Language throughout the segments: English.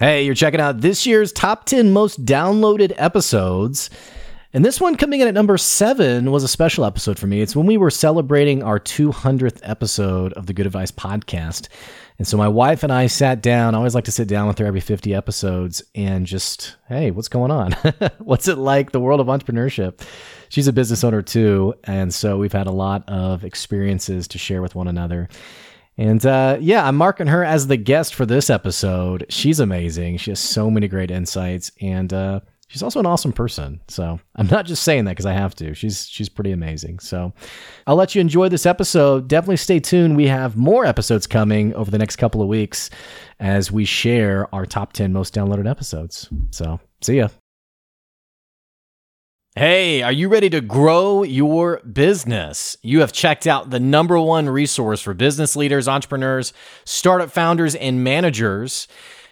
Hey, you're checking out this year's top 10 most downloaded episodes. And this one coming in at number seven was a special episode for me. It's when we were celebrating our 200th episode of the Good Advice podcast. And so my wife and I sat down. I always like to sit down with her every 50 episodes and just, hey, what's going on? what's it like, the world of entrepreneurship? She's a business owner too. And so we've had a lot of experiences to share with one another. And uh, yeah, I'm marking her as the guest for this episode. She's amazing. She has so many great insights. And, uh, she's also an awesome person. So I'm not just saying that because I have to. She's she's pretty amazing. So I'll let you enjoy this episode. Definitely stay tuned. We have more episodes coming over the next couple of weeks as we share our top 10 most downloaded episodes. So see ya. Hey, are you ready to grow your business? You have checked out the number one resource for business leaders, entrepreneurs, startup founders, and managers.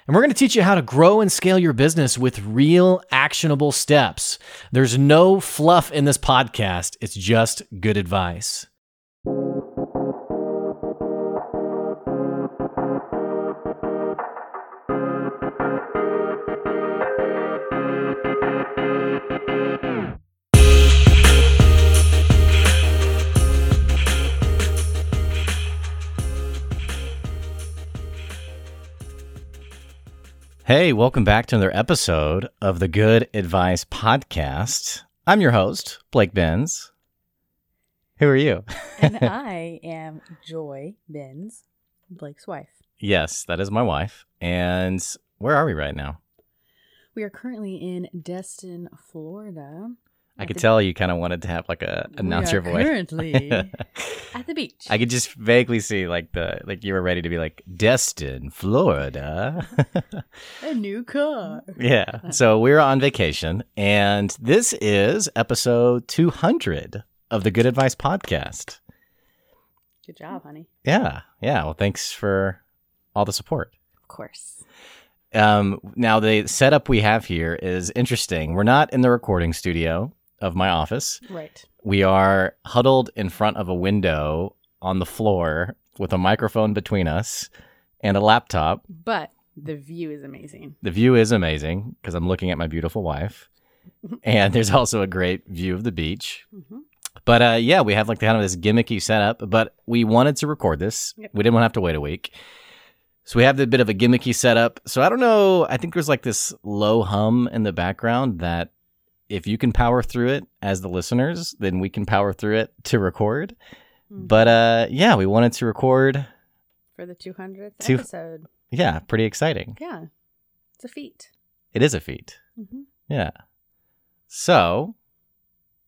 And we're going to teach you how to grow and scale your business with real actionable steps. There's no fluff in this podcast, it's just good advice. Hey, welcome back to another episode of the Good Advice Podcast. I'm your host, Blake Benz. Who are you? and I am Joy Benz, Blake's wife. Yes, that is my wife. And where are we right now? We are currently in Destin, Florida. I could tell you kind of wanted to have like a announcer voice. Currently at the beach. I could just vaguely see like the like you were ready to be like Destin, Florida. a new car. Yeah. So we're on vacation, and this is episode two hundred of the Good Advice Podcast. Good job, honey. Yeah. Yeah. Well, thanks for all the support. Of course. Um, now the setup we have here is interesting. We're not in the recording studio of my office. Right. We are huddled in front of a window on the floor with a microphone between us and a laptop. But the view is amazing. The view is amazing because I'm looking at my beautiful wife. and there's also a great view of the beach. Mm-hmm. But uh, yeah, we have like kind of this gimmicky setup, but we wanted to record this. Yep. We didn't want to have to wait a week. So we have the bit of a gimmicky setup. So I don't know. I think there's like this low hum in the background that if you can power through it as the listeners, then we can power through it to record. Mm-hmm. But uh, yeah, we wanted to record for the 200th two, episode. Yeah, pretty exciting. Yeah, it's a feat. It is a feat. Mm-hmm. Yeah. So,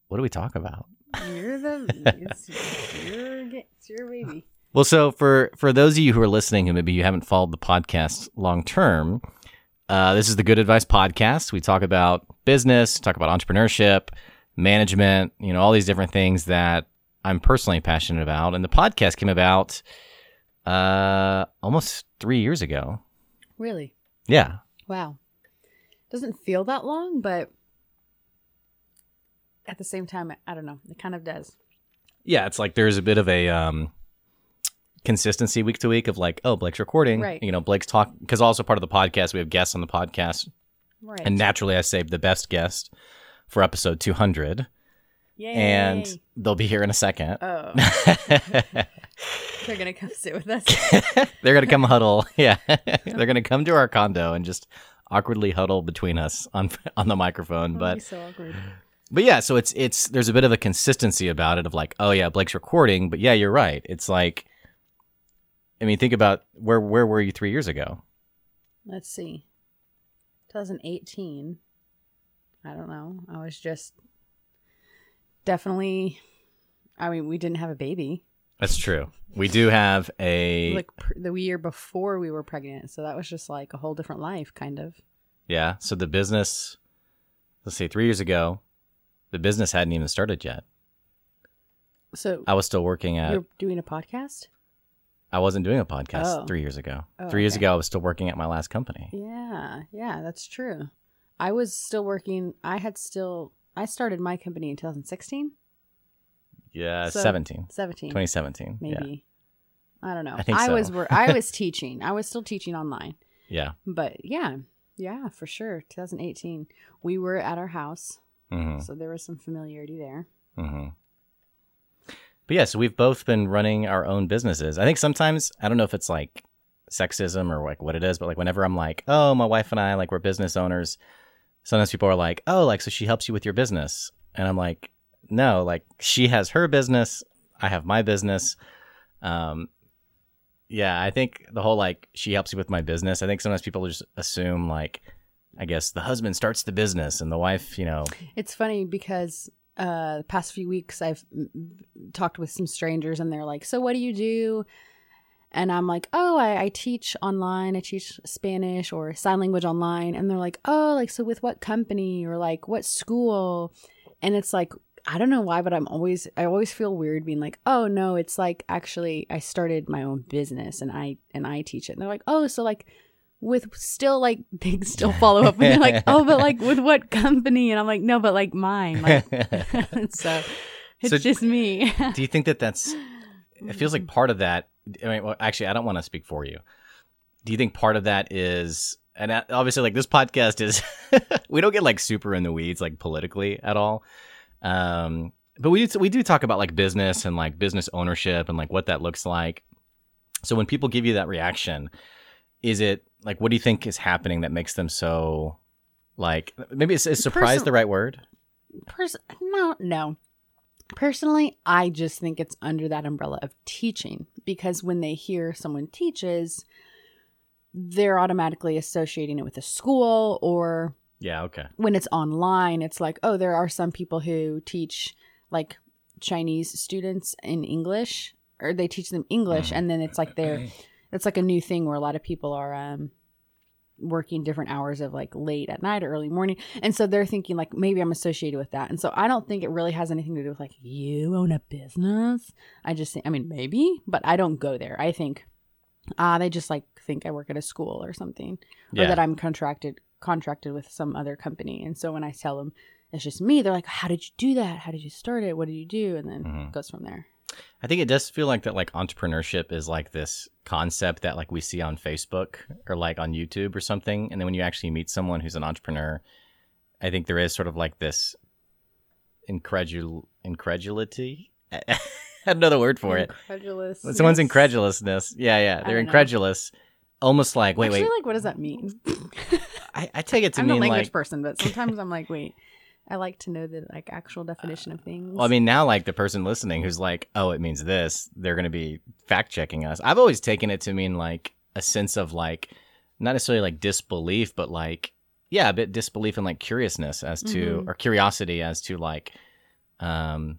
what do we talk about? You're the it's, your, it's your baby. Well, so for for those of you who are listening who maybe you haven't followed the podcast long term, uh, this is the Good Advice Podcast. We talk about business, talk about entrepreneurship, management, you know, all these different things that I'm personally passionate about. And the podcast came about uh, almost three years ago. Really? Yeah. Wow. Doesn't feel that long, but at the same time, I don't know. It kind of does. Yeah, it's like there's a bit of a um, consistency week to week of like, oh, Blake's recording. Right. You know, Blake's talk because also part of the podcast we have guests on the podcast. Right. And naturally, I saved the best guest for episode 200. Yay. And they'll be here in a second. Oh. They're going to come sit with us. They're going to come huddle. Yeah. They're going to come to our condo and just awkwardly huddle between us on on the microphone. That'd but so awkward. But yeah, so it's it's there's a bit of a consistency about it of like, oh yeah, Blake's recording, but yeah, you're right. It's like I mean, think about where where were you three years ago? Let's see. 2018. I don't know. I was just definitely. I mean, we didn't have a baby. That's true. We do have a like pr- the year before we were pregnant, so that was just like a whole different life, kind of. Yeah. So the business, let's say, three years ago, the business hadn't even started yet. So I was still working at. You're doing a podcast. I wasn't doing a podcast Oh. three years ago. Oh, three years okay. ago, I was still working at my last company. Yeah, yeah, that's true. I was still working. I had still. I started my company in 2016, Yeah, So- 17, 17, 2017. maybe. I don't know. I think I so. was I was teaching. I was still teaching online. Yeah. But yeah, yeah, for sure. 2018, we were at our house, hmm so there was some familiarity there. hmm But yeah, so we've both been running our own businesses. I think sometimes I don't know if it's like sexism or like what it is, but like whenever I'm like, oh, my wife and I like we're business owners, sometimes people are like, oh, like so she helps you with your business, and I'm like, no, like she has her business, I have my business. Um, yeah, I think the whole like she helps you with my business. I think sometimes people just assume like, I guess the husband starts the business and the wife, you know, It's funny because uh, the past few weeks I've talked with some strangers and they're like, "So what do you do?" And I'm like, "Oh, I, I teach online. I teach Spanish or sign language online." And they're like, "Oh, like so with what company or like what school?" And it's like I don't know why, but I'm always I always feel weird being like, "Oh no, it's like actually I started my own business and I and I teach it." And they're like, "Oh, so like." With still like they still follow up and they're like, oh, but like with what company? And I'm like, no, but like mine. Like so it's So- just me. Do you think that that's? It feels like part of that. I mean, well, actually, I don't want to speak for you. Do you think part of that is, and obviously, like this podcast is, we don't get like super in the weeds, like politically at all. Um, but we do, we do talk about like business and like business ownership and like what that looks like. So when people give you that reaction, is it like what do you think is happening that makes them so like maybe is, is surprise Person- the right word? Pers- no, no. Personally, I just think it's under that umbrella of teaching because when they hear someone teaches, they're automatically associating it with a school or Yeah. Okay. when it's online, it's like, oh, there are some people who teach like Chinese students in English or they teach them English mm. and then it's like they're it's like a new thing where a lot of people are um working different hours of like late at night or early morning. And so they're thinking like maybe i'm associated with that. And so i don't think it really has anything to do with like you own a business. I just think i mean maybe but i don't go there. I think ah they just like think i work at a school or something or that i'm contracted contracted with some other company. And so when i tell them it's just me they're like how did you do that? How did you start it? What did you do? And then Mhm. it goes from there I think it does feel like that like entrepreneurship is like this concept that like we see on Facebook or like on YouTube or something. And then when you actually meet someone who's an entrepreneur, I think there is sort of like this incredul incredulity. I had another word for it. incredulous someone's incredulousness. Yeah, yeah. They're don't know. incredulous. Almost like, wait, Actually, wait. like what does that mean I, I take it to i'm a mean language like person but sometimes i'm like wait i like to know the like actual definition of things Well, I mean, now like the person listening who's like, "Oh, it means this," they're going to be fact checking us. I've always taken it to mean like a sense of like, not necessarily like disbelief, but like, yeah, a bit disbelief and like curiousness as to Mhm. or curiosity as to like, um,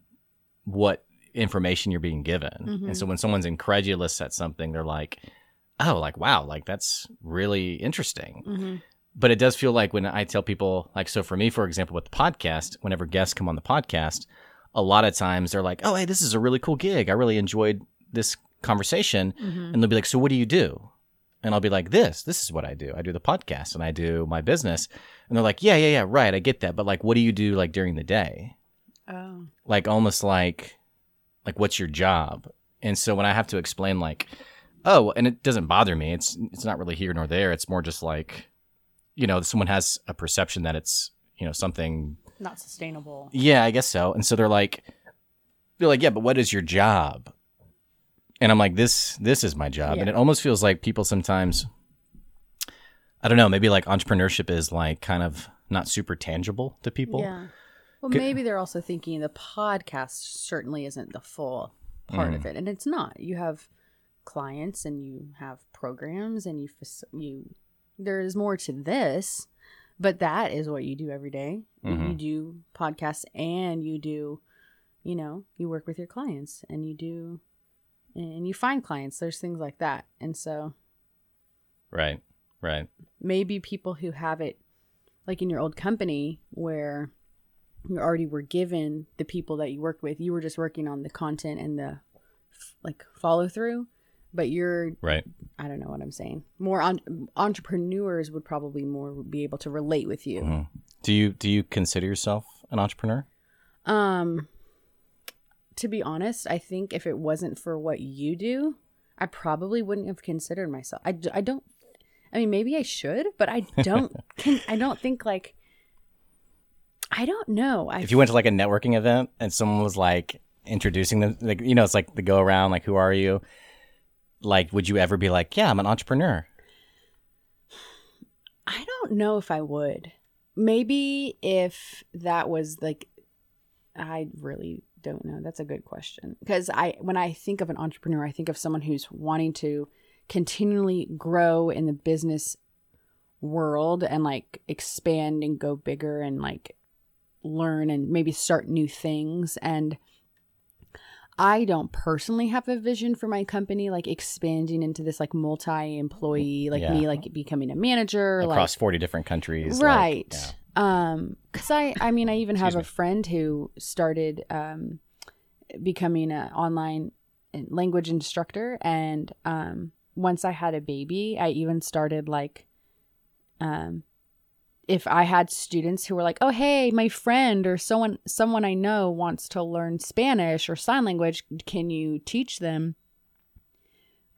what information you're being given. And so when someone's incredulous at something, they're like, "Oh, like wow, like that's really interesting." hmm but it does feel like when I tell people, like, so for me, for example, with the podcast, whenever guests come on the podcast, a lot of times they're like, oh, hey, this is a really cool gig. I really enjoyed this conversation. hmm And they'll be like, so what do you do? And I'll be like, this, this is what I do. I do the podcast and I do my business. And they're like, yeah, yeah, yeah, right. I get that. But like, what do you do like during the day? oh Like, almost like, like, what's your job? And so when I have to explain, like, oh, and it doesn't bother me. It's it's not really here nor there. It's more just like, you know, someone has a perception that it's you know something. not sustainable Yeah, I guess so. And so they're like, they're like, yeah, but what is your job? And I'm like, this this is my job. And it almost feels like people sometimes. I don't know. Maybe like entrepreneurship is like kind of not super tangible to people. Yeah. Well, maybe they're also thinking the podcast certainly isn't the full part Mm. of it, and it's not. You have clients and you have programs, and you you there is more to this, but that is what you do every day. You- You do podcasts, and you do, you know, you work with your clients, and you do, and you find clients. There's things like that, and so Right. Right. maybe people who have it like in your old company where you already were given the people that you worked with you were just working on the content and the like follow through but you're Right. i don't know what i'm saying more on, entrepreneurs would probably more be able to relate with you Mhm. Do you do you consider yourself an entrepreneur? um to be honest i think if it wasn't for what you do i probably wouldn't have considered myself i, I don't I mean, maybe I should, but I don't. can, I don't think like. I don't know. I if you went to like a networking event and someone was like introducing them, like you know, it's like the go around, like who are you? Like, would you ever be like, yeah, I'm an entrepreneur? I don't know if I would. Maybe if that was like, I really don't know. That's a good question because I, when I think of an entrepreneur, I think of someone who's wanting to continually grow in the business world and like expand and go bigger and like learn and maybe start new things and I don't personally have a vision for my company like expanding into this like multi-employee like Yeah. me like becoming a manager Across like 40 different countries. like, right yeah. um because i i mean i even have a friend who started um becoming an online language instructor and um once i had a baby i even started like um if i had students who were like oh hey my friend or someone someone i know wants to learn spanish or sign language can you teach them?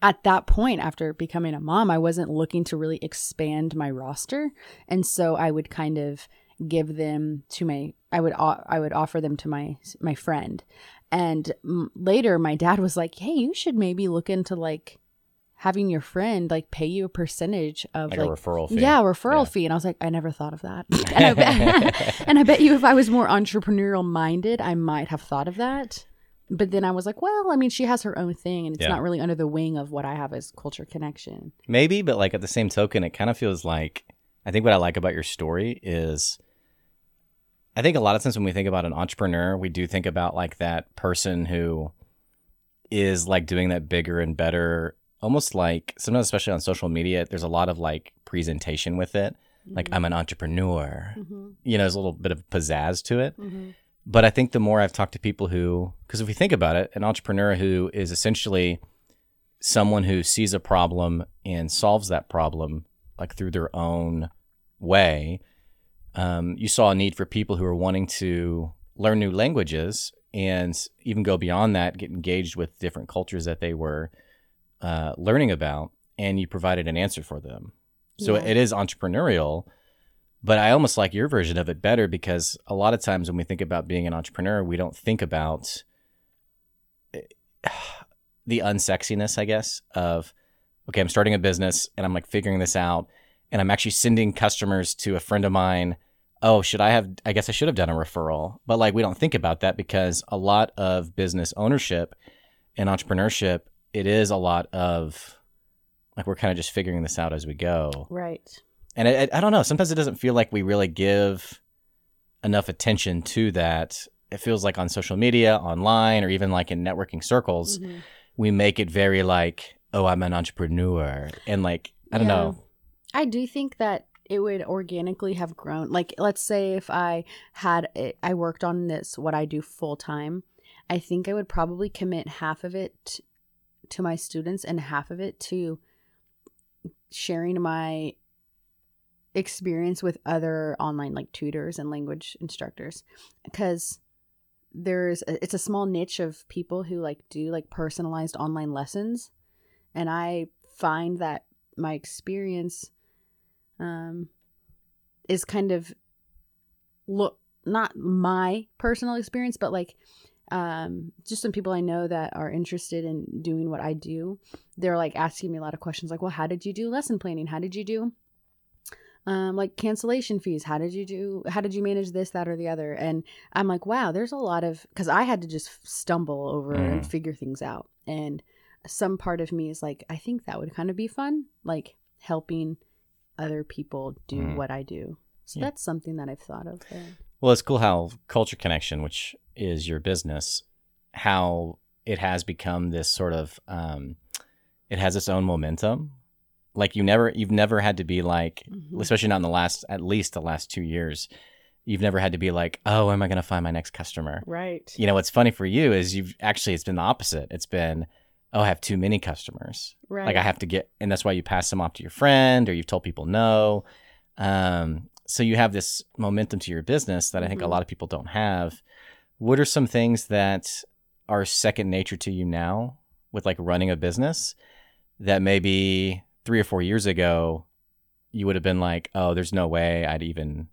At that point after becoming a mom i wasn't looking to really expand my roster. And so i would kind of give them to my i would i would offer them to my my friend. And later my dad was like hey you should maybe look into like having your friend like pay you a percentage of Like, like, a referral fee. yeah referral Yeah. fee and i was like i never thought of that and, I bet, and i bet you if i was more entrepreneurial minded i might have thought of that but then i was like well i mean she has her own thing and it's Yeah. not really under the wing of what i have as culture connection Maybe, but like at the same token, it kind of feels like I think what I like about your story is I think a lot of times when we think about an entrepreneur, we do think about like that person who is like doing that bigger and better, almost like sometimes, especially on social media, there's a lot of like presentation with it. Like, I'm an entrepreneur. mm-hmm. You know, there's a little bit of pizzazz to it. Mm-hmm. But I think the more I've talked to people who, because if we think about it, an entrepreneur who is essentially someone who sees a problem and solves that problem like through their own way, um, you saw a need for people who are wanting to learn new languages and even go beyond that, get engaged with different cultures that they were uh, learning about, and you provided an answer for them. So Yeah. it is entrepreneurial, but I almost like your version of it better because a lot of times when we think about being an entrepreneur, we don't think about the unsexiness, I guess, of okay, I'm starting a business and I'm like figuring this out and I'm actually sending customers to a friend of mine. Oh, should I have I guess I should have done a referral. But like we don't think about that because a lot of business ownership and entrepreneurship, it is a lot of like we're kind of just figuring this out as we go right and I, I don't know sometimes it doesn't feel like we really give enough attention to that it feels like on social media online or even like in networking circles Mhm. we make it very like oh i'm an entrepreneur and like i don't Yeah. know I do think that it would organically have grown. Like, let's say if I had, I worked on this, what I do full time, I think I would probably commit half of it to my students and half of it to sharing my experience with other online like tutors and language instructors. Because there's a, it's a small niche of people who like do like personalized online lessons. And i find that my experience um is kind of look not my personal experience but like um just some people i know that are interested in doing what i do they're like asking me a lot of questions like well how did you do lesson planning how did you do um like cancellation fees how did you do how did you manage this that or the other and i'm like wow there's a lot of because i had to just stumble over and Mm. figure things out and some part of me is like i think that would kind of be fun like helping other people do Mm. what i do so Yeah. that's something that i've thought of there. well it's cool how culture connection which is your business how it has become this sort of um it has its own momentum. Like you never you've never had to be like Mhm. especially not in the last at least the last two years you've never had to be like oh am i going to find my next customer? Right. You know what's funny for you is you've actually it's been the opposite. It's been oh i have too many customers. Right like i have to get and that's why you pass them off to your friend or you've told people no. Um, so you have this momentum to your business that i think a Mhm. lot of people don't have what are some things that are second nature to you now with like running a business that maybe three or four years ago you would have been like, oh, there's no way I'd even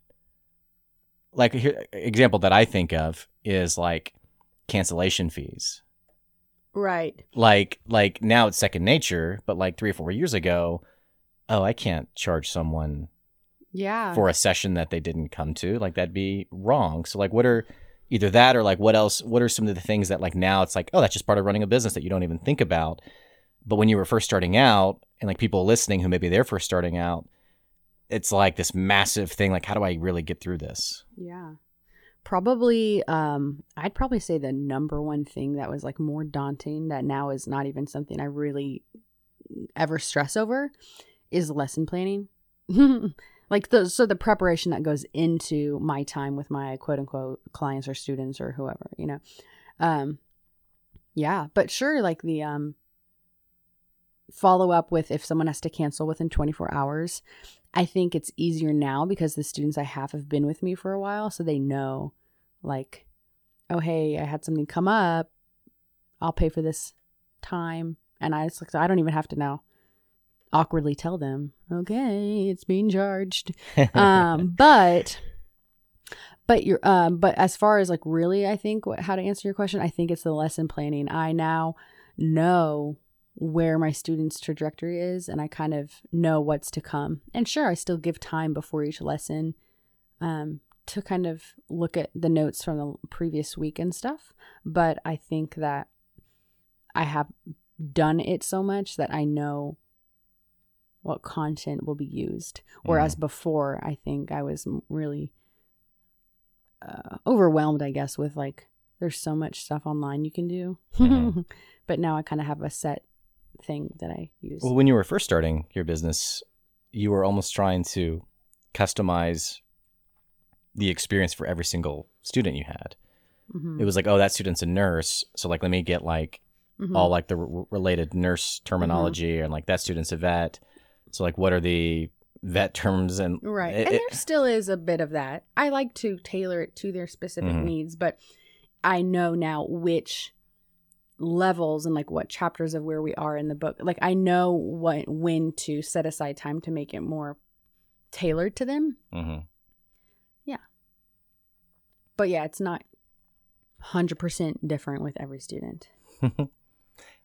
like here example that I think of is like cancellation fees. Right. Like like now it's second nature, but like 3 or 4 years ago, oh, I can't charge someone Yeah. for a session that they didn't come to. Like that'd be wrong. So like what are either that or like what else what are some of the things that like now it's like, oh, that's just part of running a business that you don't even think about. But when you were first starting out and like people listening who maybe they're first starting out, it's like this massive thing like how do I really get through this? Yeah. Probably um I'd probably say the number one thing that was like more daunting that now is not even something I really ever stress over is lesson planning. like the so the preparation that goes into my time with my quote unquote clients or students or whoever, you know. Um yeah, but sure like the um follow up with if someone has to cancel within 24 hours I think it's easier now because the students I have have been with me for a while, so they know, like, oh hey, I had something come up. I'll pay for this time, and I just like I don't even have to now awkwardly tell them, okay, it's being charged. um, but but you're um, but as far as like really, I think what how to answer your question, I think it's the lesson planning. I now know where my students' trajectory is and I kind of know what's to come. And sure, I still give time before each lesson um, to kind of look at the notes from the previous week and stuff. But I think that I have done it so much that I know what content will be used. Whereas before, I think I was really uh, overwhelmed, I guess, with like, there's so much stuff online you can do. Mhm. but now I kind of have a set thing that I use. Well, when you were first starting your business, you were almost trying to customize the experience for every single student you had. Mhm. It was like, oh, that student's a nurse, so like let me get like Mhm. all like the r- related nurse terminology and like that student's a vet. So like what are the vet terms and Right. it- and it- there still is a bit of that. I like to tailor it to their specific Mhm. needs, but I know now which levels and like what chapters of where we are in the book. Like I know what when to set aside time to make it more tailored to them. Mhm. Yeah, but yeah, it's not 100% different with every student.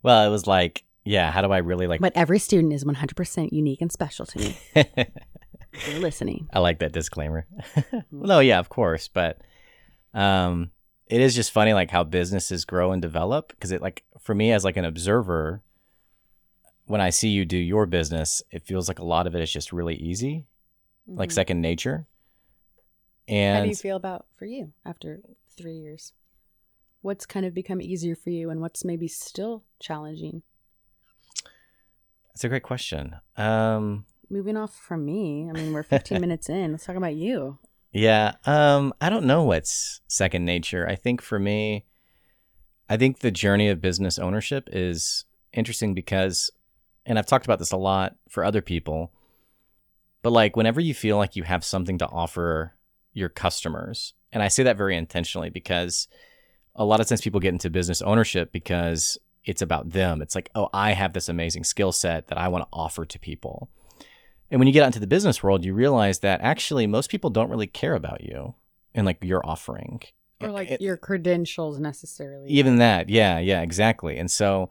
well, it was like, yeah, how do I really like But every student is 100% unique and special to me. You're listening. I like that disclaimer. well, no, yeah, of course, but um it is just funny like how businesses grow and develop because it like for me as like an observer when I see you do your business, it feels like a lot of it is just really easy, like Mhm. second nature. And how do you feel about for you after three years? What's kind of become easier for you, and what's maybe still challenging? It's a great question. Um Moving off from me, I mean, we're 15 minutes in. Let's talk about you. Yeah. Um, I don't know what's second nature. I think for me, I think the journey of business ownership is interesting because, and I've talked about this a lot for other people, but like whenever you feel like you have something to offer your customers, and I say that very intentionally because a lot of times people get into business ownership because it's about them. It's like, oh, I have this amazing skill set that I want to offer to people. And when you get out into the business world, you realize that actually most people don't really care about you and like your offering. Or like It- your credentials necessarily. even that, yeah, yeah, exactly. And so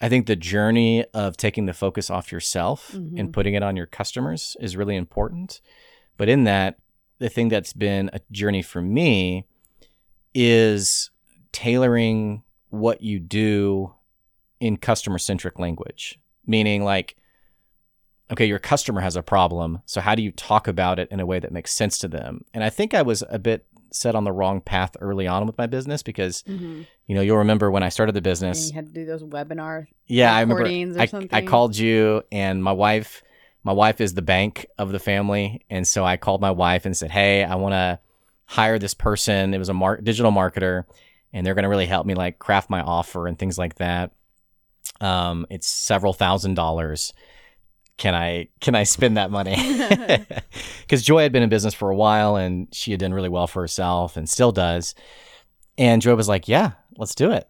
I think the journey of taking the focus off yourself and Mhm. putting it on your customers is really important. But in that, the thing that's been a journey for me is tailoring what you do in customer centric language, meaning like, okay, your customer has a problem. So how do you talk about it in a way that makes sense to them? And I think I was a bit set on the wrong path early on with my business because, hmm you know, you'll remember when I started the And business, you had to do those webinar. yeah, I remember recordings or I, I called you and my wife, my wife is the bank of the family. And so I called my wife and said, Hey, I want to hire this person. It was a mar- digital marketer and they're going to really help me like craft my offer and things like that. Um, it's several thousand dollars. Can I, can I spend that money? Cause Joy had been in business for a while and she had done really well for herself and still does. And Joy was like, yeah, let's do it.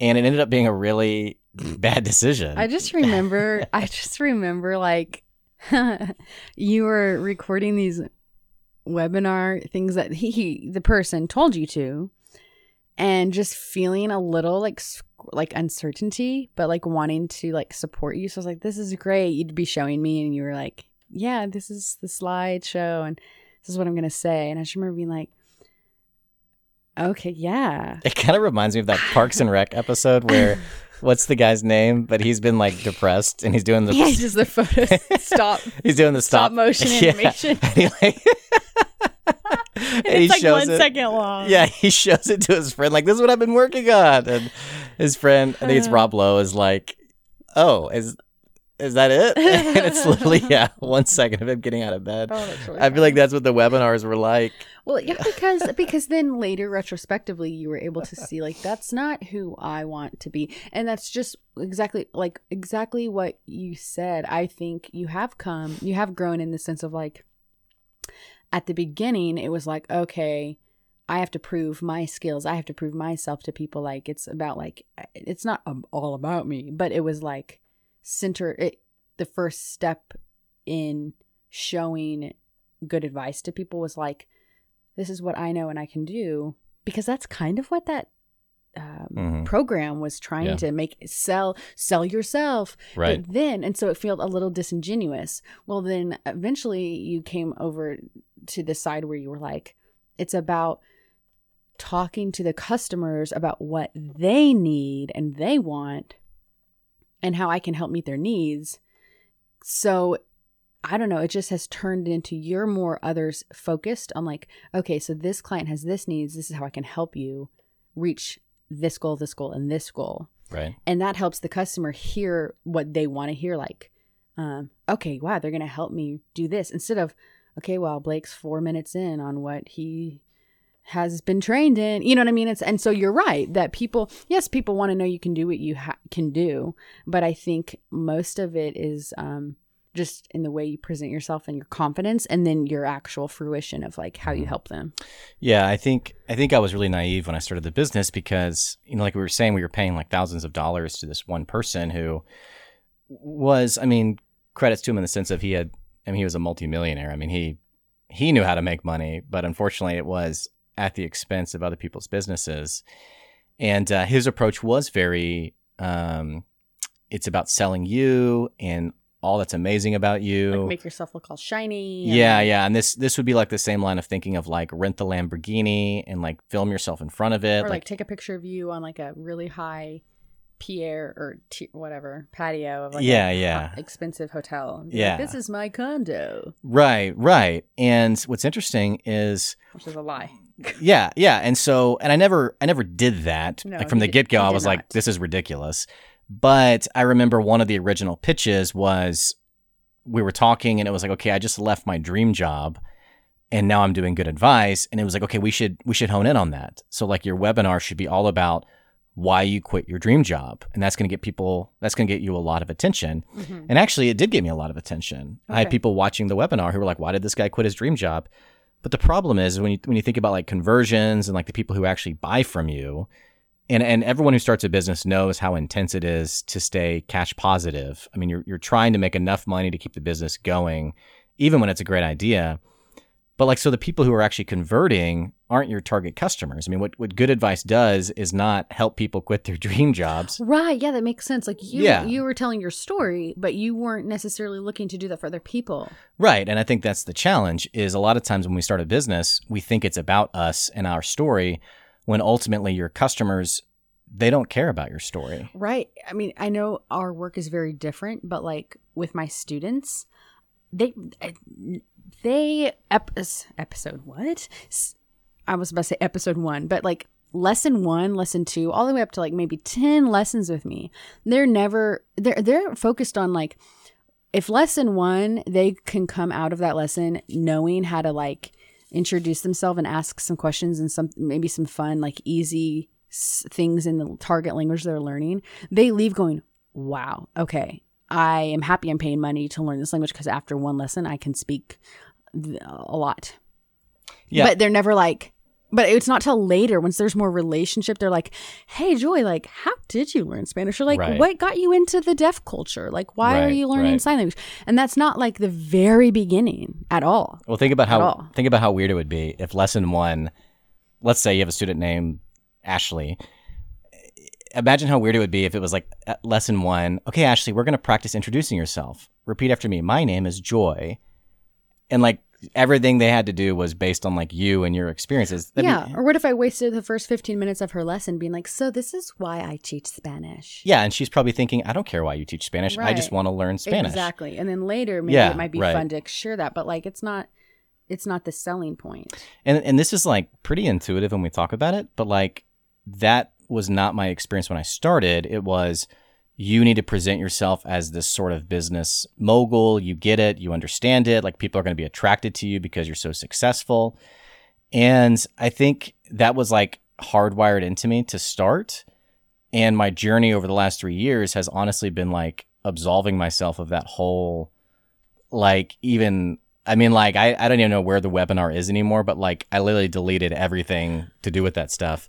And it ended up being a really bad decision. I just remember, I just remember like you were recording these webinar things that he, he the person told you to and just feeling a little like like uncertainty but like wanting to like support you so i was like this is great you'd be showing me and you were like yeah this is the slideshow and this is what i'm gonna say and i just remember being like okay yeah It kind of reminds me of that Parks and Rec episode where what's the guy's name? But he's been like depressed and he's doing the yeah just the photo stop he's doing the stop stop, motion animation. Yeah. And it's like shows one it- second long Yeah, he shows it to his friend, like, this is what I've been working on. And his friend, I think it's Uh. Rob Lowe, is like, oh, is is that it? and it's literally, yeah, one second of him getting out of bed. Oh, really I feel like that's what the webinars were like. Well, yeah, because because then later retrospectively you were able to see like that's not who I want to be. And that's just exactly like exactly what you said. I think you have come, you have grown in the sense of like at the beginning it was like, okay, I have to prove my skills. I have to prove myself to people like it's about like it's not all about me, but it was like center it the first step in showing good advice to people was like this is what I know and I can do because that's kind of what that um, Mhm. program was trying Yeah. to make sell sell yourself Right. but then and so it felt a little disingenuous well then eventually you came over to the side where you were like it's about talking to the customers about what they need and they want and how I can help meet their needs so I don't know, it just has turned into you're more others focused on like, okay, so this client has this needs, this is how I can help you reach this goal, this goal, and this goal. Right. And that helps the customer hear what they want to hear, like, um, okay, wow, they're gonna help me do this instead of, okay, well, Blake's four minutes in on what he has been trained in. You know what I mean? It's and so you're right that people, yes, people want to know you can do what you ha- can do, but I think most of it is um, just in the way you present yourself and your confidence, and then your actual fruition of like how you help them. Yeah, I think I think I was really naive when I started the business because you know, like we were saying, we were paying like thousands of dollars to this one person who was, I mean, credits to him in the sense of he had, I mean, he was a multimillionaire. I mean, he he knew how to make money, but unfortunately, it was at the expense of other people's businesses. And uh, his approach was very, um, it's about selling you and all that's amazing about you. Like make yourself look all shiny. and- Yeah, yeah, and this this would be like the same line of thinking of like rent the Lamborghini and like film yourself in front of it. or like, like, take a picture of you on like a really high pier or t- whatever patio of like Yeah, a yeah. expensive hotel. Yeah. like, this is my condo, right, right. And what's interesting is which is a lie. yeah, yeah, and so and I never I never did that. No, like from the get go, I was like, this is ridiculous. But I remember one of the original pitches was we were talking and it was like, okay, I just left my dream job and now I'm doing good advice. And it was like, okay, we should we should hone in on that. So like your webinar should be all about why you quit your dream job. And that's gonna get people that's gonna get you a lot of attention. Mhm. And actually it did get me a lot of attention. I had people watching the webinar who were like, why did this guy quit his dream job? But the problem is when you when you think about like conversions and like the people who actually buy from you, and and everyone who starts a business knows how intense it is to stay cash positive. I mean, you're you're trying to make enough money to keep the business going, even when it's a great idea. But like, so the people who are actually converting aren't your target customers. I mean, what what good advice does is not help people quit their dream jobs. Right. Yeah, that makes sense. Like you, Yeah. you were telling your story, but you weren't necessarily looking to do that for other people. Right. And I think that's the challenge is a lot of times when we start a business, we think it's about us and our story when ultimately your customers they don't care about your story. Right. I mean, I know our work is very different, but like with my students, they they episode what? I was about to say episode 1, but like lesson 1, lesson 2, all the way up to like maybe 10 lessons with me. They're never they're they're focused on like if lesson 1, they can come out of that lesson knowing how to like introduce themselves and ask some questions and some maybe some fun like easy s- things in the target language they're learning they leave going wow okay i am happy i'm paying money to learn this language because after one lesson i can speak th- a lot Yeah. but they're never like but it's not till later once there's more relationship they're like hey joy like how did you learn spanish or like Right. what got you into the deaf culture like why are you learning right. sign language and that's not like the very beginning at all Well, think about how think about how weird it would be if lesson one, let's say you have a student named Ashley. Imagine how weird it would be if it was like uh, lesson one. Okay, Ashley, we're gonna practice introducing yourself. Repeat after me. My name is Joy, and like everything they had to do was based on like you and your experiences. That'd be- yeah or what if i wasted the first 15 minutes of her lesson being like so this is why i teach spanish yeah, and she's probably thinking, I don't care why you teach Spanish. I just want to learn Spanish. exactly and then later maybe Yeah, it might be right. fun to share that but like it's not it's not the selling point. point And and this is like pretty intuitive when we talk about it, but like that was not my experience when I started. It was you need to present yourself as this sort of business mogul. You get it, you understand it. Like people are going to be attracted to you because you're so successful. And I think that was like hardwired into me to start. And my journey over the last three years has honestly been like absolving myself of that whole, like, even, I mean, like, I, I don't even know where the webinar is anymore, but like, I literally deleted everything to do with that stuff.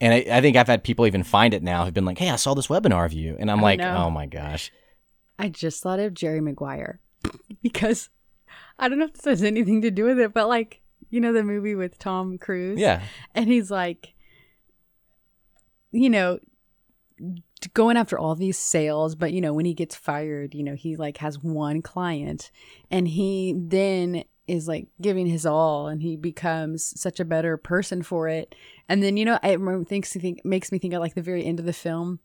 And I, I think I've had people even find it now who've been like, hey, I saw this webinar of you. And I'm I like, know. oh my gosh. I just thought of Jerry Maguire because I don't know if this has anything to do with it, but like, you know, the movie with Tom Cruise? Yeah. And he's like, you know, going after all these sales, but you know, when he gets fired, you know, he like has one client and he then is like giving his all and he becomes such a better person for it. And then, you know, it remember- thinks, think, makes me think of like the very end of the film,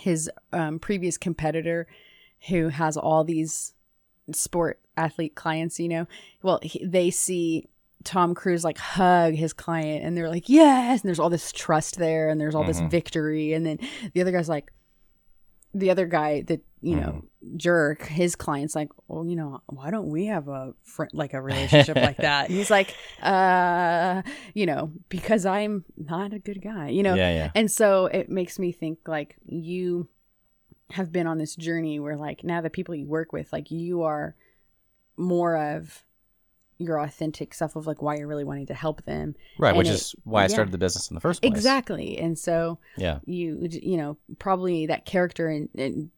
his um, previous competitor who has all these sport athlete clients, you know, well, he, they see Tom Cruise like hug his client and they're like, yes. And there's all this trust there and there's all this Mhm. victory. And then the other guy's like, the other guy that, you know, jerk, his client's like, well, you know, why don't we have a friend, like a relationship like that? And he's like, uh, you know, because I'm not a good guy, you know? yeah. Yeah. And so it makes me think like you have been on this journey where like now the people you work with, like you are more of your authentic self of like why you're really wanting to help them. Right. And Which it- is why I yeah. started the business in the first place. Exactly. And so Yeah. you you know probably that character and, and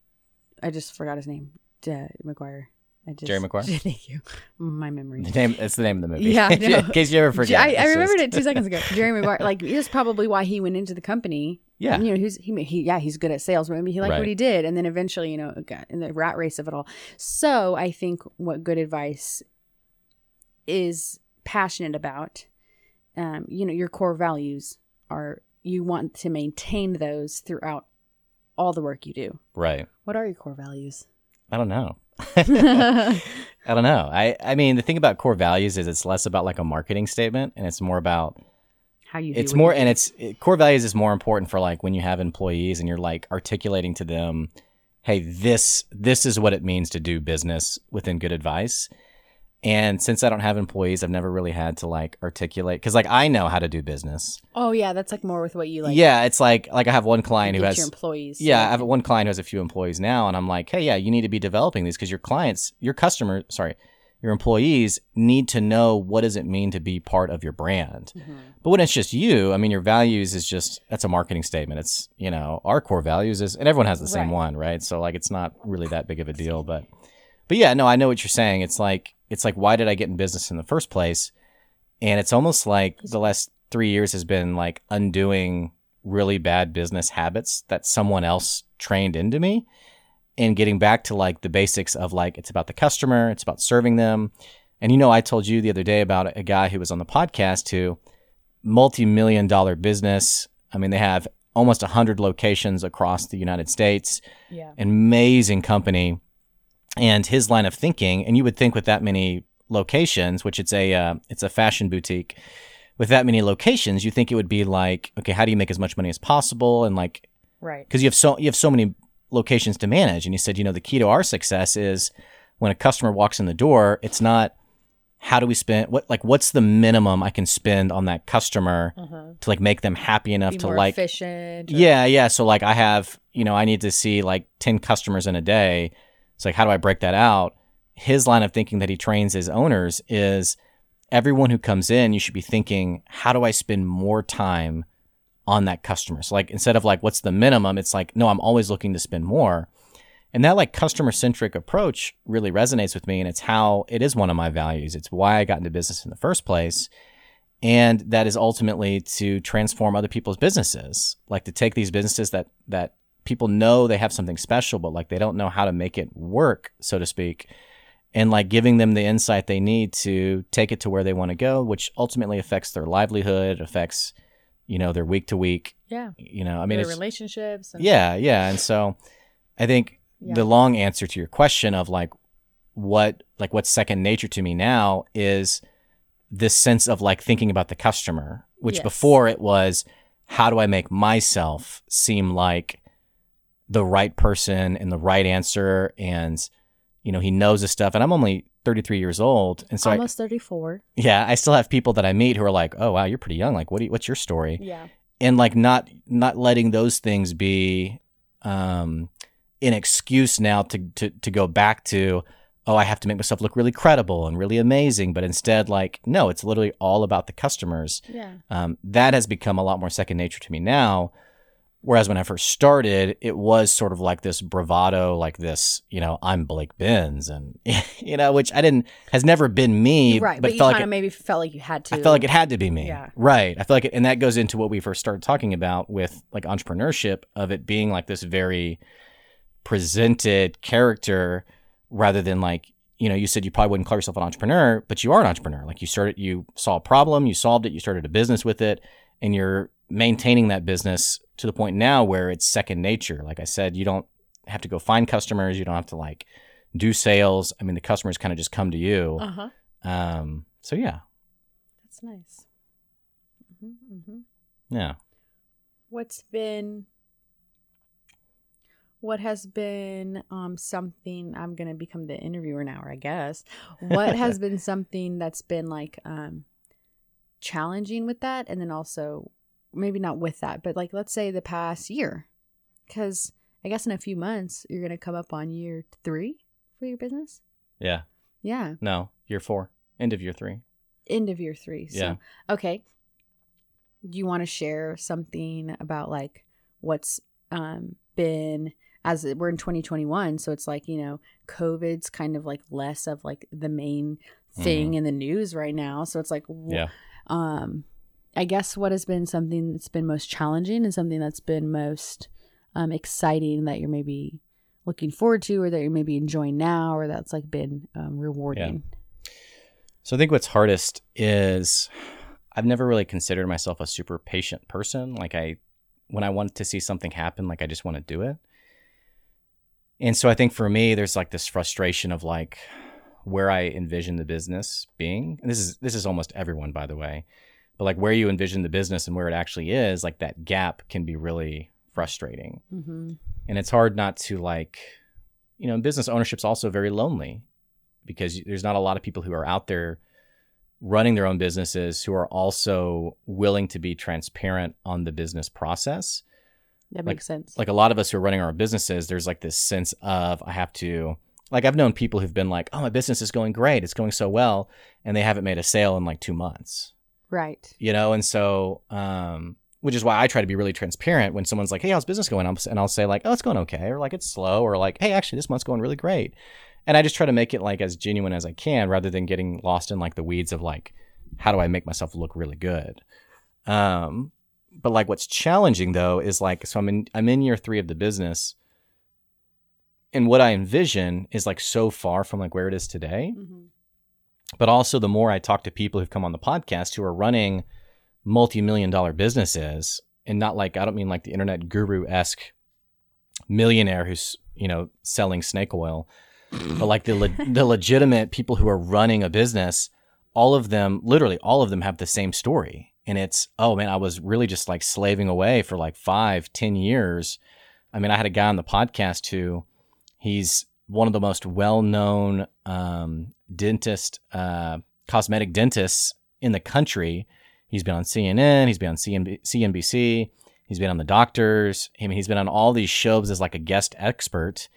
I just forgot his name, uh, Maguire. I just, Jerry Maguire? Thank you. My memory. The name, it's the name of the movie. Yeah, in case you ever forget. I, I remembered just- it two seconds ago. Jerry Maguire, like, is probably why he went into the company. Yeah. you know, he's he, he yeah, he's good at sales, maybe he liked Right. what he did, and then eventually, you know, got in the rat race of it all. So I think what good advice is passionate about, um, you know, your core values are you want to maintain those throughout all the work you do. Right. What are your core values? I don't know. I don't know. I, I mean, the thing about core values is it's less about like a marketing statement and it's more about How you? It's more you and it's it, core values is more important for like when you have employees and you're like articulating to them hey this this is what it means to do business within good advice and since i don't have employees i've never really had to like articulate because like i know how to do business Oh yeah, that's like more with what you like. yeah it's like like i have one client who has your employees. yeah, I have one client who has a few employees now, and I'm like, hey, yeah, you need to be developing these because your clients, your customer, sorry, your employees need to know what does it mean to be part of your brand. Mhm. But when it's just you, I mean, your values is just that's a marketing statement. It's you know our core values is, and everyone has the same Right. one, right? So like, it's not really that big of a deal, but but yeah, no, I know what you're saying. It's like it's like why did I get in business in the first place? And it's almost like the last three years has been like undoing really bad business habits that someone else trained into me and getting back to like the basics of like it's about the customer, it's about serving them. And you know, I told you the other day about a guy who was on the podcast who multi-million dollar business. I mean, they have almost 100 locations across the United States Yeah. an amazing company and his line of thinking and you would think with that many locations which it's a uh, it's a fashion boutique with that many locations you think it would be like okay how do you make as much money as possible and like Right. because you have so you have so many locations to manage and he said you know the key to our success is when a customer walks in the door it's not how do we spend what like what's the minimum i can spend on that customer to like make them happy enough Be to more like efficient. or- yeah, yeah. So like I have, you know, I need to see like 10 customers in a day. It's like, how do I break that out? His line of thinking that he trains his owners is everyone who comes in, you should be thinking, how do I spend more time on that customer? So like instead of like what's the minimum, it's like, no, I'm always looking to spend more. And that like customer centric approach really resonates with me. And it's how it is one of my values. It's why I got into business in the first place. And that is ultimately to transform other people's businesses, like to take these businesses that, that people know they have something special, but like they don't know how to make it work, so to speak. And like giving them the insight they need to take it to where they want to go, which ultimately affects their livelihood, affects, you know, their week to week. Yeah. You know, I mean, relationships. And, yeah, yeah. And so I think Yeah. the long answer to your question of like what like what's second nature to me now is this sense of like thinking about the customer, which Yes. before it was how do I make myself seem like the right person and the right answer and you know he knows this stuff. And I'm only 33 years old. And so I, Almost 34. yeah I still have people that I meet who are like oh wow you're pretty young. Like what do you, what's your story? Yeah. and like not not letting those things be um an excuse now to to to go back to oh I have to make myself look really credible and really amazing. But instead like no it's literally all about the customers. Yeah. um, that has become a lot more second nature to me now whereas when I first started it was sort of like this bravado like this you know I'm Blake Benz and you know which I didn't has never been me right. But, but, you kind of it, maybe felt like you had to. I felt like it had to be me. Yeah. Right. I feel like it, and that goes into what we first started talking about with like entrepreneurship of it being like this very presented character rather than like, you know, you said you probably wouldn't call yourself an entrepreneur, but you are an entrepreneur. Like you started, you saw a problem, you solved it, you started a business with it, and you're maintaining that business to the point now where it's second nature. Like I said, you don't have to go find customers, you don't have to like do sales. I mean, the customers kind of just come to you. Uh huh. Um, so yeah, That's nice. hmm hmm yeah. What's been what has been um something I'm gonna become the interviewer now, I guess. What has been something that's been like um challenging with that and then also maybe not with that, but like let's say the past year. Cause I guess in a few months you're gonna come up on year three for your business. Yeah. Yeah. No, year four, end of year three. End of year three. So Yeah. okay. Do you want to share something about like what's um been as it- we're in 2021 so it's like you know covid's kind of like less of like the main thing in the news right now so it's like Yeah. um i guess what has been something that's been most challenging and something that's been most um exciting that you're maybe looking forward to or that you're maybe enjoying now or that's like been um, rewarding So I think what's hardest is I've never really considered myself a super patient person. Like I, when I want to see something happen, like I just want to do it. And so I think for me, there's like this frustration of like where I envision the business being. And this is this is almost everyone, by the way. But like where you envision the business and where it actually is, like that gap can be really frustrating. mm-hmm. and it's hard not to like you know business ownership's also very lonely because there's not a lot of people who are out there running their own businesses who are also willing to be transparent on the business process that Like- makes sense like a lot of us who are running our own businesses there's like this sense of i have to like i've known people who've been like oh my business is going great it's going so well and they haven't made a sale in like two months right. You know and so um which is why i try to be really transparent when someone's like hey how's business going? And i'll say like oh it's going okay or like it's slow or like hey actually this month's going really great. And i just try to make it like as genuine as i can rather than getting lost in like the weeds of like how do i make myself look really good? Um but like what's challenging though is like so i'm in i'm in year three of the business. And what i envision is like so far from like where it is today mm-hmm. But also the more I talk to people who've come on the podcast who are running multi-million dollar businesses and not like I don't mean like the internet guru esque millionaire who's you know selling snake oil, but like the le- the legitimate people who are running a business. All of them, literally all of them, have the same story, and it's oh man, I was really just like slaving away for like five, ten years. I mean, I had a guy on the podcast who he's one of the most well-known um, dentist, uh, cosmetic dentists in the country. He's been on CNN. He's been on CNB- CNBC. He's been on The Doctors. I mean, he's been on all these shows as like a guest expert.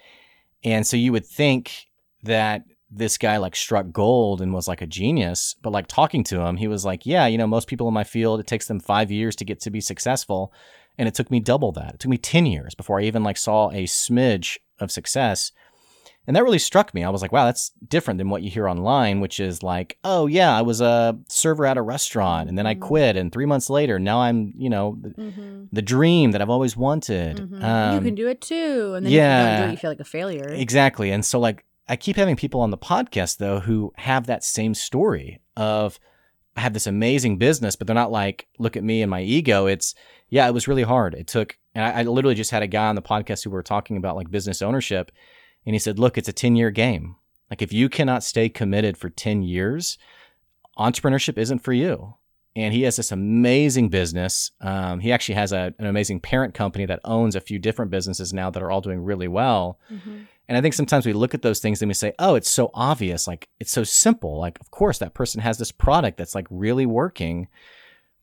And so you would think that this guy like struck gold and was like a genius. But like talking to him, he was like, yeah, you know, most people in my field, it takes them five years to get to be successful. And it took me double that. It took me 10 years before I even like saw a smidge of success. And that really struck me. I was like, wow, that's different than what you hear online, which is like, oh, yeah, I was a server at a restaurant and then I Mhm. quit. And three months later, now I'm, you know, the, Mm-hmm. the dream that I've always wanted. you Um, can do it too, and then yeah. you don't do it, you feel like a failure. Exactly. And so like I keep having people on the podcast though who have that same story of I have this amazing business, but they're not like, look at me and my ego. It's yeah, it was really hard. It took and I, I literally just had a guy on the podcast who we were talking about like business ownership and he said, Look, it's a 10 year game. Like if you cannot stay committed for 10 years, entrepreneurship isn't for you. And he has this amazing business. Um, he actually has a, an amazing parent company that owns a few different businesses now that are all doing really well. Mhm. And I think sometimes we look at those things and we say, oh, it's so obvious. Like, it's so simple. Like, of course, that person has this product that's like really working.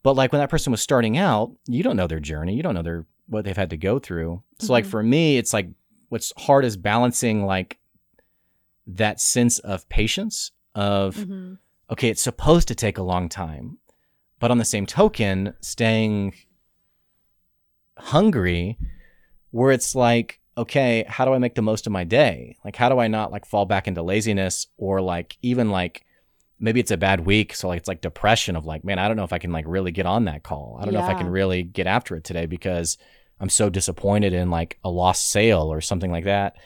But like when that person was starting out, you don't know their journey. You don't know their what they've had to go through. So, like, Mhm. for me, it's like what's hard is balancing like that sense of patience of, Mhm. okay, it's supposed to take a long time. But on the same token, staying hungry where it's like, okay, how do I make the most of my day? Like, how do I not like fall back into laziness or like even like maybe it's a bad week. So like it's like depression of like, man, I don't know if I can like really get on that call. I don't know if I can really get after it today because I'm so disappointed in like a lost sale or something like that.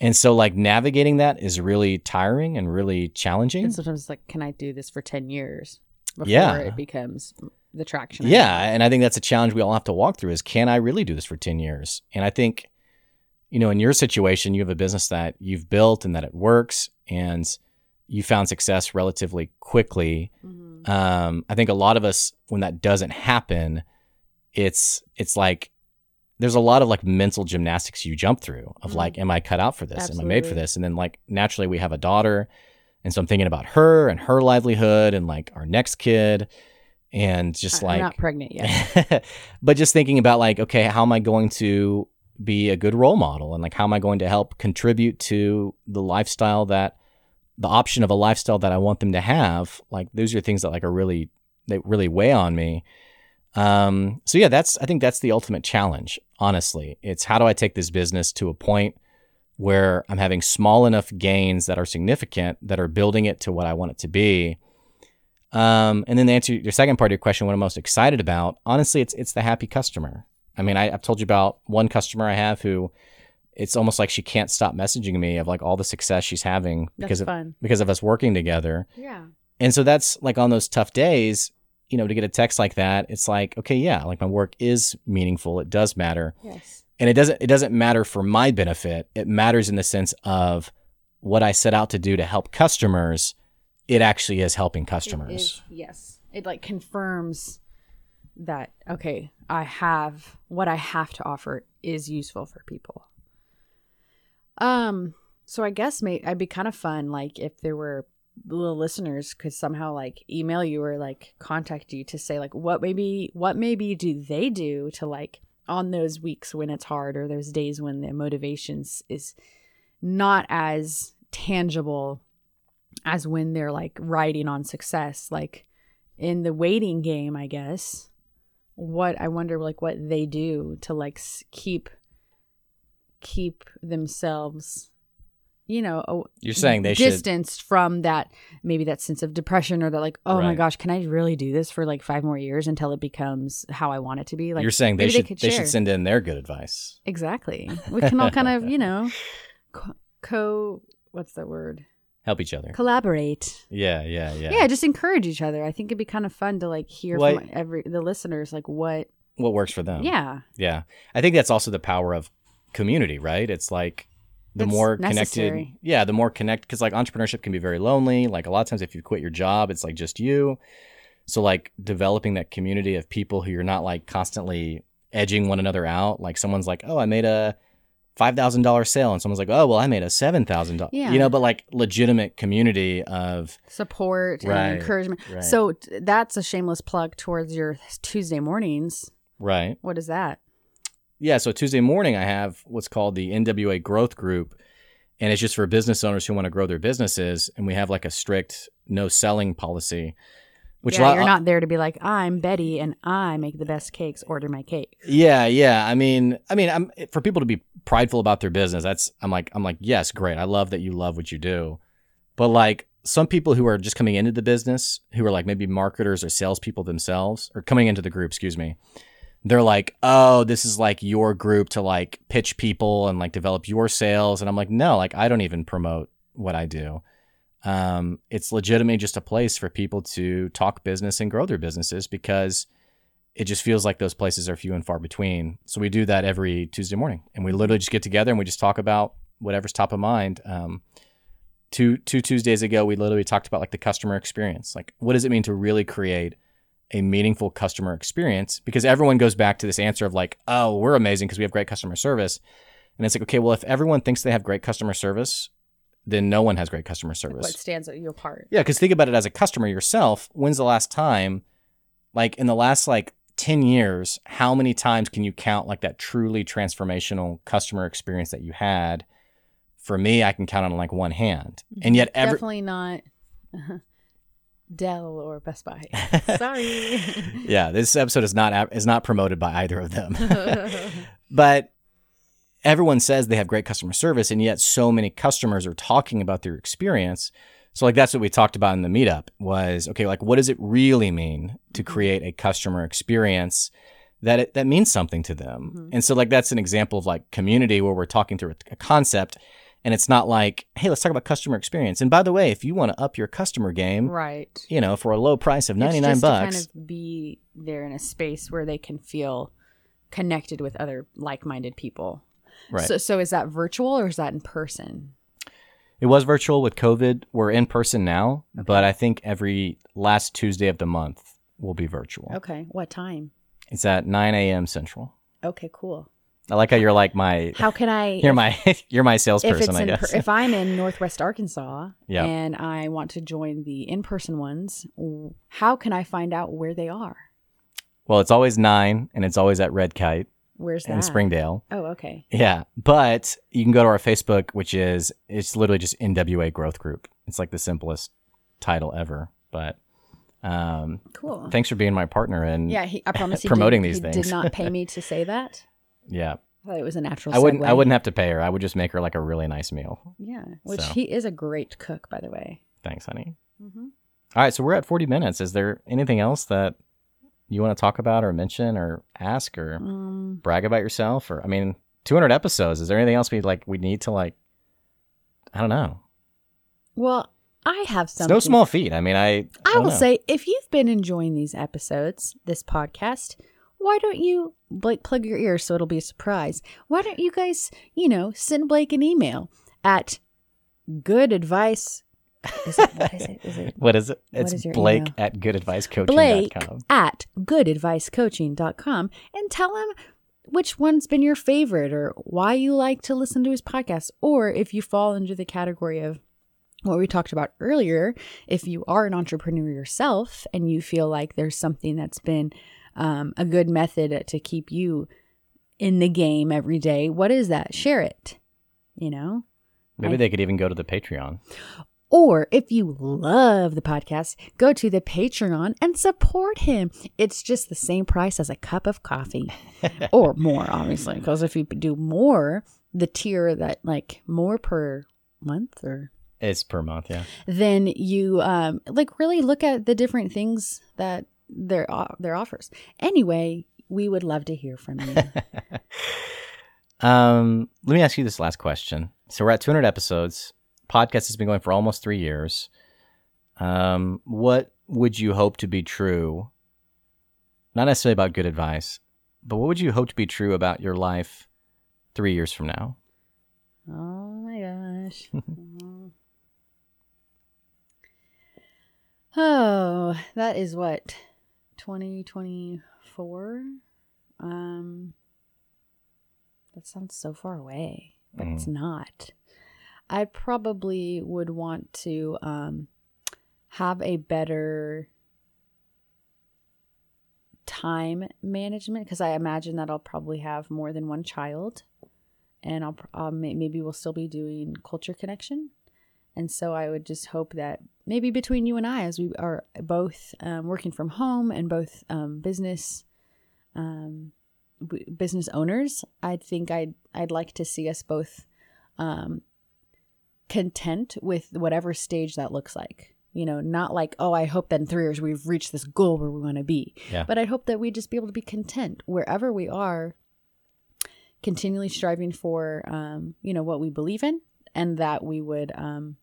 And so like navigating that is really tiring and really challenging. And sometimes it's like, can I do this for ten years before Yeah. it becomes the traction? Yeah, need? and I think that's a challenge we all have to walk through is can I really do this for 10 years? And I think you know, in your situation, you have a business that you've built and that it works and you found success relatively quickly. Mhm. Um, I think a lot of us when that doesn't happen, it's it's like there's a lot of like mental gymnastics you jump through of Mhm. like, am I cut out for this? Am I made for this? And then like naturally we have a daughter. And so I'm thinking about her and her livelihood and like our next kid and just I- like not pregnant yet. but just thinking about like, okay, how am I going to be a good role model and like how am I going to help contribute to the lifestyle that the option of a lifestyle that I want them to have? Like those are things that like are really they really weigh on me. Um so yeah, that's I think that's the ultimate challenge, honestly. It's how do I take this business to a point where I'm having small enough gains that are significant that are building it to what I want it to be. Um, and then to answer your second part of your question, what I'm most excited about, honestly, it's it's the happy customer. I mean, I, I've told you about one customer I have who it's almost like she can't stop messaging me of like all the success she's having because of because of us working together. Yeah. And so that's like on those tough days, you know, to get a text like that, it's like, okay, yeah, like my work is meaningful. It does matter Yes. and it doesn't it doesn't matter for my benefit it matters in the sense of what i set out to do to help customers it actually is helping customers is- yes. It like confirms that okay, I have what I have to offer is useful for people. Um, so I guess may I'd be kind of fun like if there were little listeners could somehow like email you or like contact you to say like what maybe what maybe do they do to like on those weeks when it's hard or those days when the motivations is not as tangible as when they're like riding on success? Like in the waiting game i guess what i wonder like what they do to like keep keep themselves you know a- you're saying they should distanced from that maybe that sense of depression or that like oh my gosh can i really do this for like five more years until it becomes how i want it to be? Like you're saying they should could they, should send in their good advice. Exactly. We can all kind of you know co, co what's the word? Help each other. Collaborate. Yeah yeah yeah. Yeah. just encourage each other. I think it'd be kind of fun to like hear What- from every the listeners like what what works for them. Yeah. Yeah. I think that's also the power of community right? It's like the It's more necessary. connected yeah the more connect because like entrepreneurship can be very lonely. Like a lot of times if you quit your job it's like just you. So like developing that community of people who you're not like constantly edging one another out. Like someone's like oh i made a $5000 sale and someone's like oh well i made a $7000 Yeah. you know but like legitimate community of support Right, and encouragement. right. so that's a shameless plug towards your tuesday mornings. Right. What is that yeah, so Tuesday morning I have what's called the NWA Growth Group, and it's just for business owners who want to grow their businesses and we have like a strict no selling policy which yeah, lot- you're not there to be like, I'm Betty and I make the best cakes. Order my cake. Yeah, yeah. I mean, I mean, I'm for people to be prideful about their business. That's I'm like I'm like yes, great. I love that you love what you do, but like some people who are just coming into the business, who are like maybe marketers or salespeople themselves, or coming into the group, excuse me, they're like, oh, this is like your group to like pitch people and like develop your sales, and I'm like, no, like I don't even promote what I do. Um, it's legitimately just a place for people to talk business and grow their businesses because it just feels like those places are few and far between. So we do that every Tuesday morning, and we literally just get together and we just talk about whatever's top of mind. Um, two two Tuesdays ago, we literally talked about like the customer experience, like what does it mean to really create a meaningful customer experience? Because everyone goes back to this answer of like, oh, we're amazing because we have great customer service, and it's like, okay, well, if everyone thinks they have great customer service, then no one has great customer service. What stands you apart? Yeah, because think about it as a customer yourself. When's the last time, like in the last like 10 years, how many times can you count like that truly transformational customer experience that you had? For me, I can count on like one hand. And mm-hmm. yet, every. Definitely not Dell or Best Buy. Sorry. yeah, this episode is not is not promoted by either of them. but everyone says they have great customer service, and yet so many customers are talking about their experience. So like that's what we talked about in the meetup was okay, like what does it really mean to create a customer experience that it, that means something to them? Mhm. And so like that's an example of like community where we're talking through a, a concept and it's not like, hey, let's talk about customer experience. And by the way, if you want to up your customer game, right. you know, for a low price of 99 it's just bucks, kind of be there in a space where they can feel connected with other like-minded people. right. So, so is that virtual or is that in person? It was virtual with COVID. We're in person now, but I think every last Tuesday of the month will be virtual. Okay. What time? It's at 9 a.m. Central. Okay, cool. I like how you're like my How can I? you're my you're my salesperson. I in per- guess. if I'm in Northwest Arkansas Yeah. and I want to join the in-person ones, how can I find out where they are? well, it's always nine, and it's always at Red Kite Where's that? in Springdale. Oh, okay. Yeah, but you can go to our Facebook, which is it's literally just NWA Growth Group. It's like the simplest title ever. But um, Cool. thanks for being my partner and yeah, he, I promise he promoting did, these he things. did not pay me to say that. Yeah. I it was a natural. I wouldn't. I wouldn't have to pay her. I would just make her like a really nice meal. Yeah, which So. he is a great cook, by the way. Thanks, honey. Mm-hmm. All right, so we're at 40 minutes. Is there anything else that you want to talk about or mention or ask or Um, brag about yourself or I mean, 200 episodes. Is there anything else we like we need to like I don't know. well, I have It's something. no small feat. I mean, I I don't will know. say, if you've been enjoying these episodes, this podcast, why don't you like plug your ears so it'll be a surprise? Why don't you guys, you know, send Blake an email at good advice. Is it what is it? Is it What is it? It's is Blake email? at goodadvicecoaching.com. Blake at goodadvicecoaching.com and tell him which one's been your favorite or why you like to listen to his podcast. Or if you fall into the category of what we talked about earlier, if you are an entrepreneur yourself and you feel like there's something that's been um, a good method to keep you in the game every day, what is that? Share it, you know? Maybe I- they could even go to the Patreon. Or if you love the podcast, go to the Patreon and support him. It's just the same price as a cup of coffee or more, obviously. Because if you do more, the tier that like more per month or It's per month, yeah. then you um like really look at the different things that their their offers. Anyway, we would love to hear from you. Um, let me ask you this last question. So we're at 200 episodes. Podcast has been going for almost three years. Um, what would you hope to be true? Not necessarily about good advice, but what would you hope to be true about your life three years from now? Oh my gosh. oh, that is what 2024. Um that sounds so far away, but it's not. I probably would want to um have a better time management because I imagine that I'll probably have more than one child and I'll uh, maybe we'll still be doing culture connection. And so I would just hope that maybe between you and I, as we are both um, working from home and both um, business um, w- business owners, I think I'd I'd like to see us both um, content with whatever stage that looks like. You know, not like oh, I hope that in three years we've reached this goal where we want to be. Yeah. But I hope that we just be able to be content wherever we are, continually striving for um, you know what we believe in, and that we would um,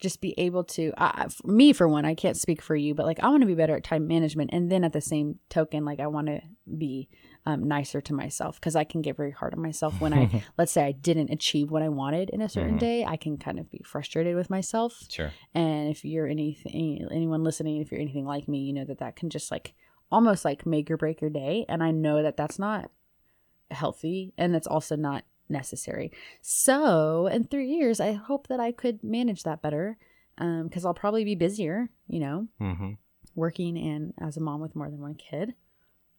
just be able to for me for one i can't speak for you but like i want to be better at time management and then at the same token like i want to be um, nicer to myself because i can get very hard on myself when i let's say i didn't achieve what i wanted in a certain Mhm. day i can kind of be frustrated with myself Sure. and if you're anything anyone listening if you're anything like me you know that that can just like almost like make or break your day and i know that that's not healthy and that's also not necessary so in three years i hope that i could manage that better because i'll probably be busier you know hmm working and as a mom with more than one kid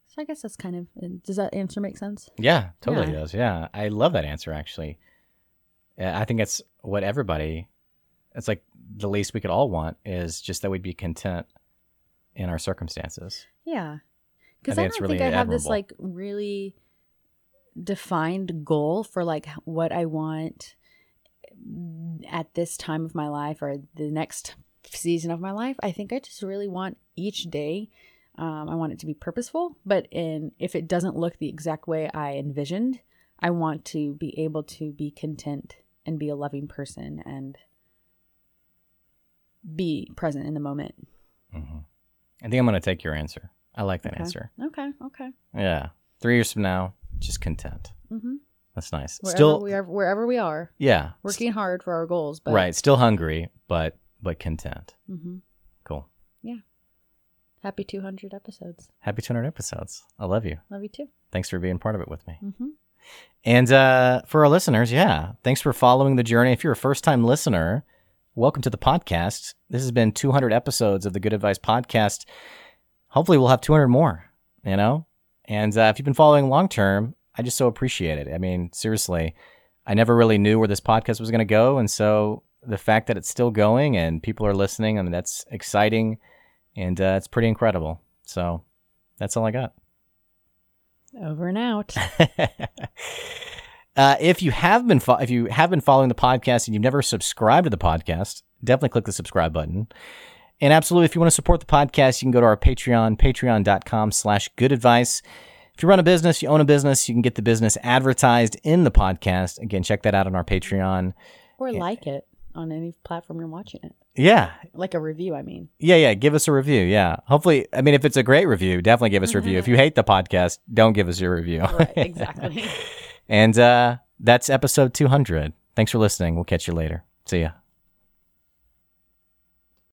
so i guess that's kind of does that answer make sense Yeah, totally Yeah. does. Yeah, I love that answer. Actually, I think it's what everybody. It's like the least we could all want is just that we'd be content in our circumstances. Yeah. Because think I, don't really think I have this like really defined goal for like what I want at this time of my life or the next season of my life. I think I just really want each day. Um, I want it to be purposeful, but in if it doesn't look the exact way I envisioned, I want to be able to be content and be a loving person and be present in the moment. hmm I think I'm going to take your answer. I like that Okay. answer. Okay. Okay. Yeah, three years from now, just content. Mm-hmm. That's nice. Wherever Still, we are, wherever we are, yeah, working hard for our goals. But right. Still hungry, but but content. hmm Cool. Yeah. Happy 200 episodes. Happy 200 episodes. I love you. Love you too. Thanks for being part of it with me. Mm-hmm. And uh, for our listeners, yeah, thanks for following the journey. If you're a first time listener, welcome to the podcast. This has been 200 episodes of the Good Advice Podcast. Hopefully, we'll have 200 more, you know? And uh, if you've been following long term, I just so appreciate it. I mean, seriously, I never really knew where this podcast was going to go. And so the fact that it's still going and people are listening, I mean, that's exciting and uh, it's pretty incredible. So that's all I got. Over and out. uh, if you have been fo- if you have been following the podcast and you've never subscribed to the podcast, definitely click the subscribe button. And absolutely, if you want to support the podcast, you can go to our Patreon, patreon.com slash good advice. If you run a business, you own a business, you can get the business advertised in the podcast. Again, check that out on our Patreon. or like it on any platform you're watching it. Yeah. Like a review, I mean. Yeah, yeah. Give us a review. Yeah. Hopefully, I mean, if it's a great review, definitely give us a review. If you hate the podcast, don't give us your review. Right, exactly. and uh, that's episode 200. Thanks for listening. We'll catch you later. See ya.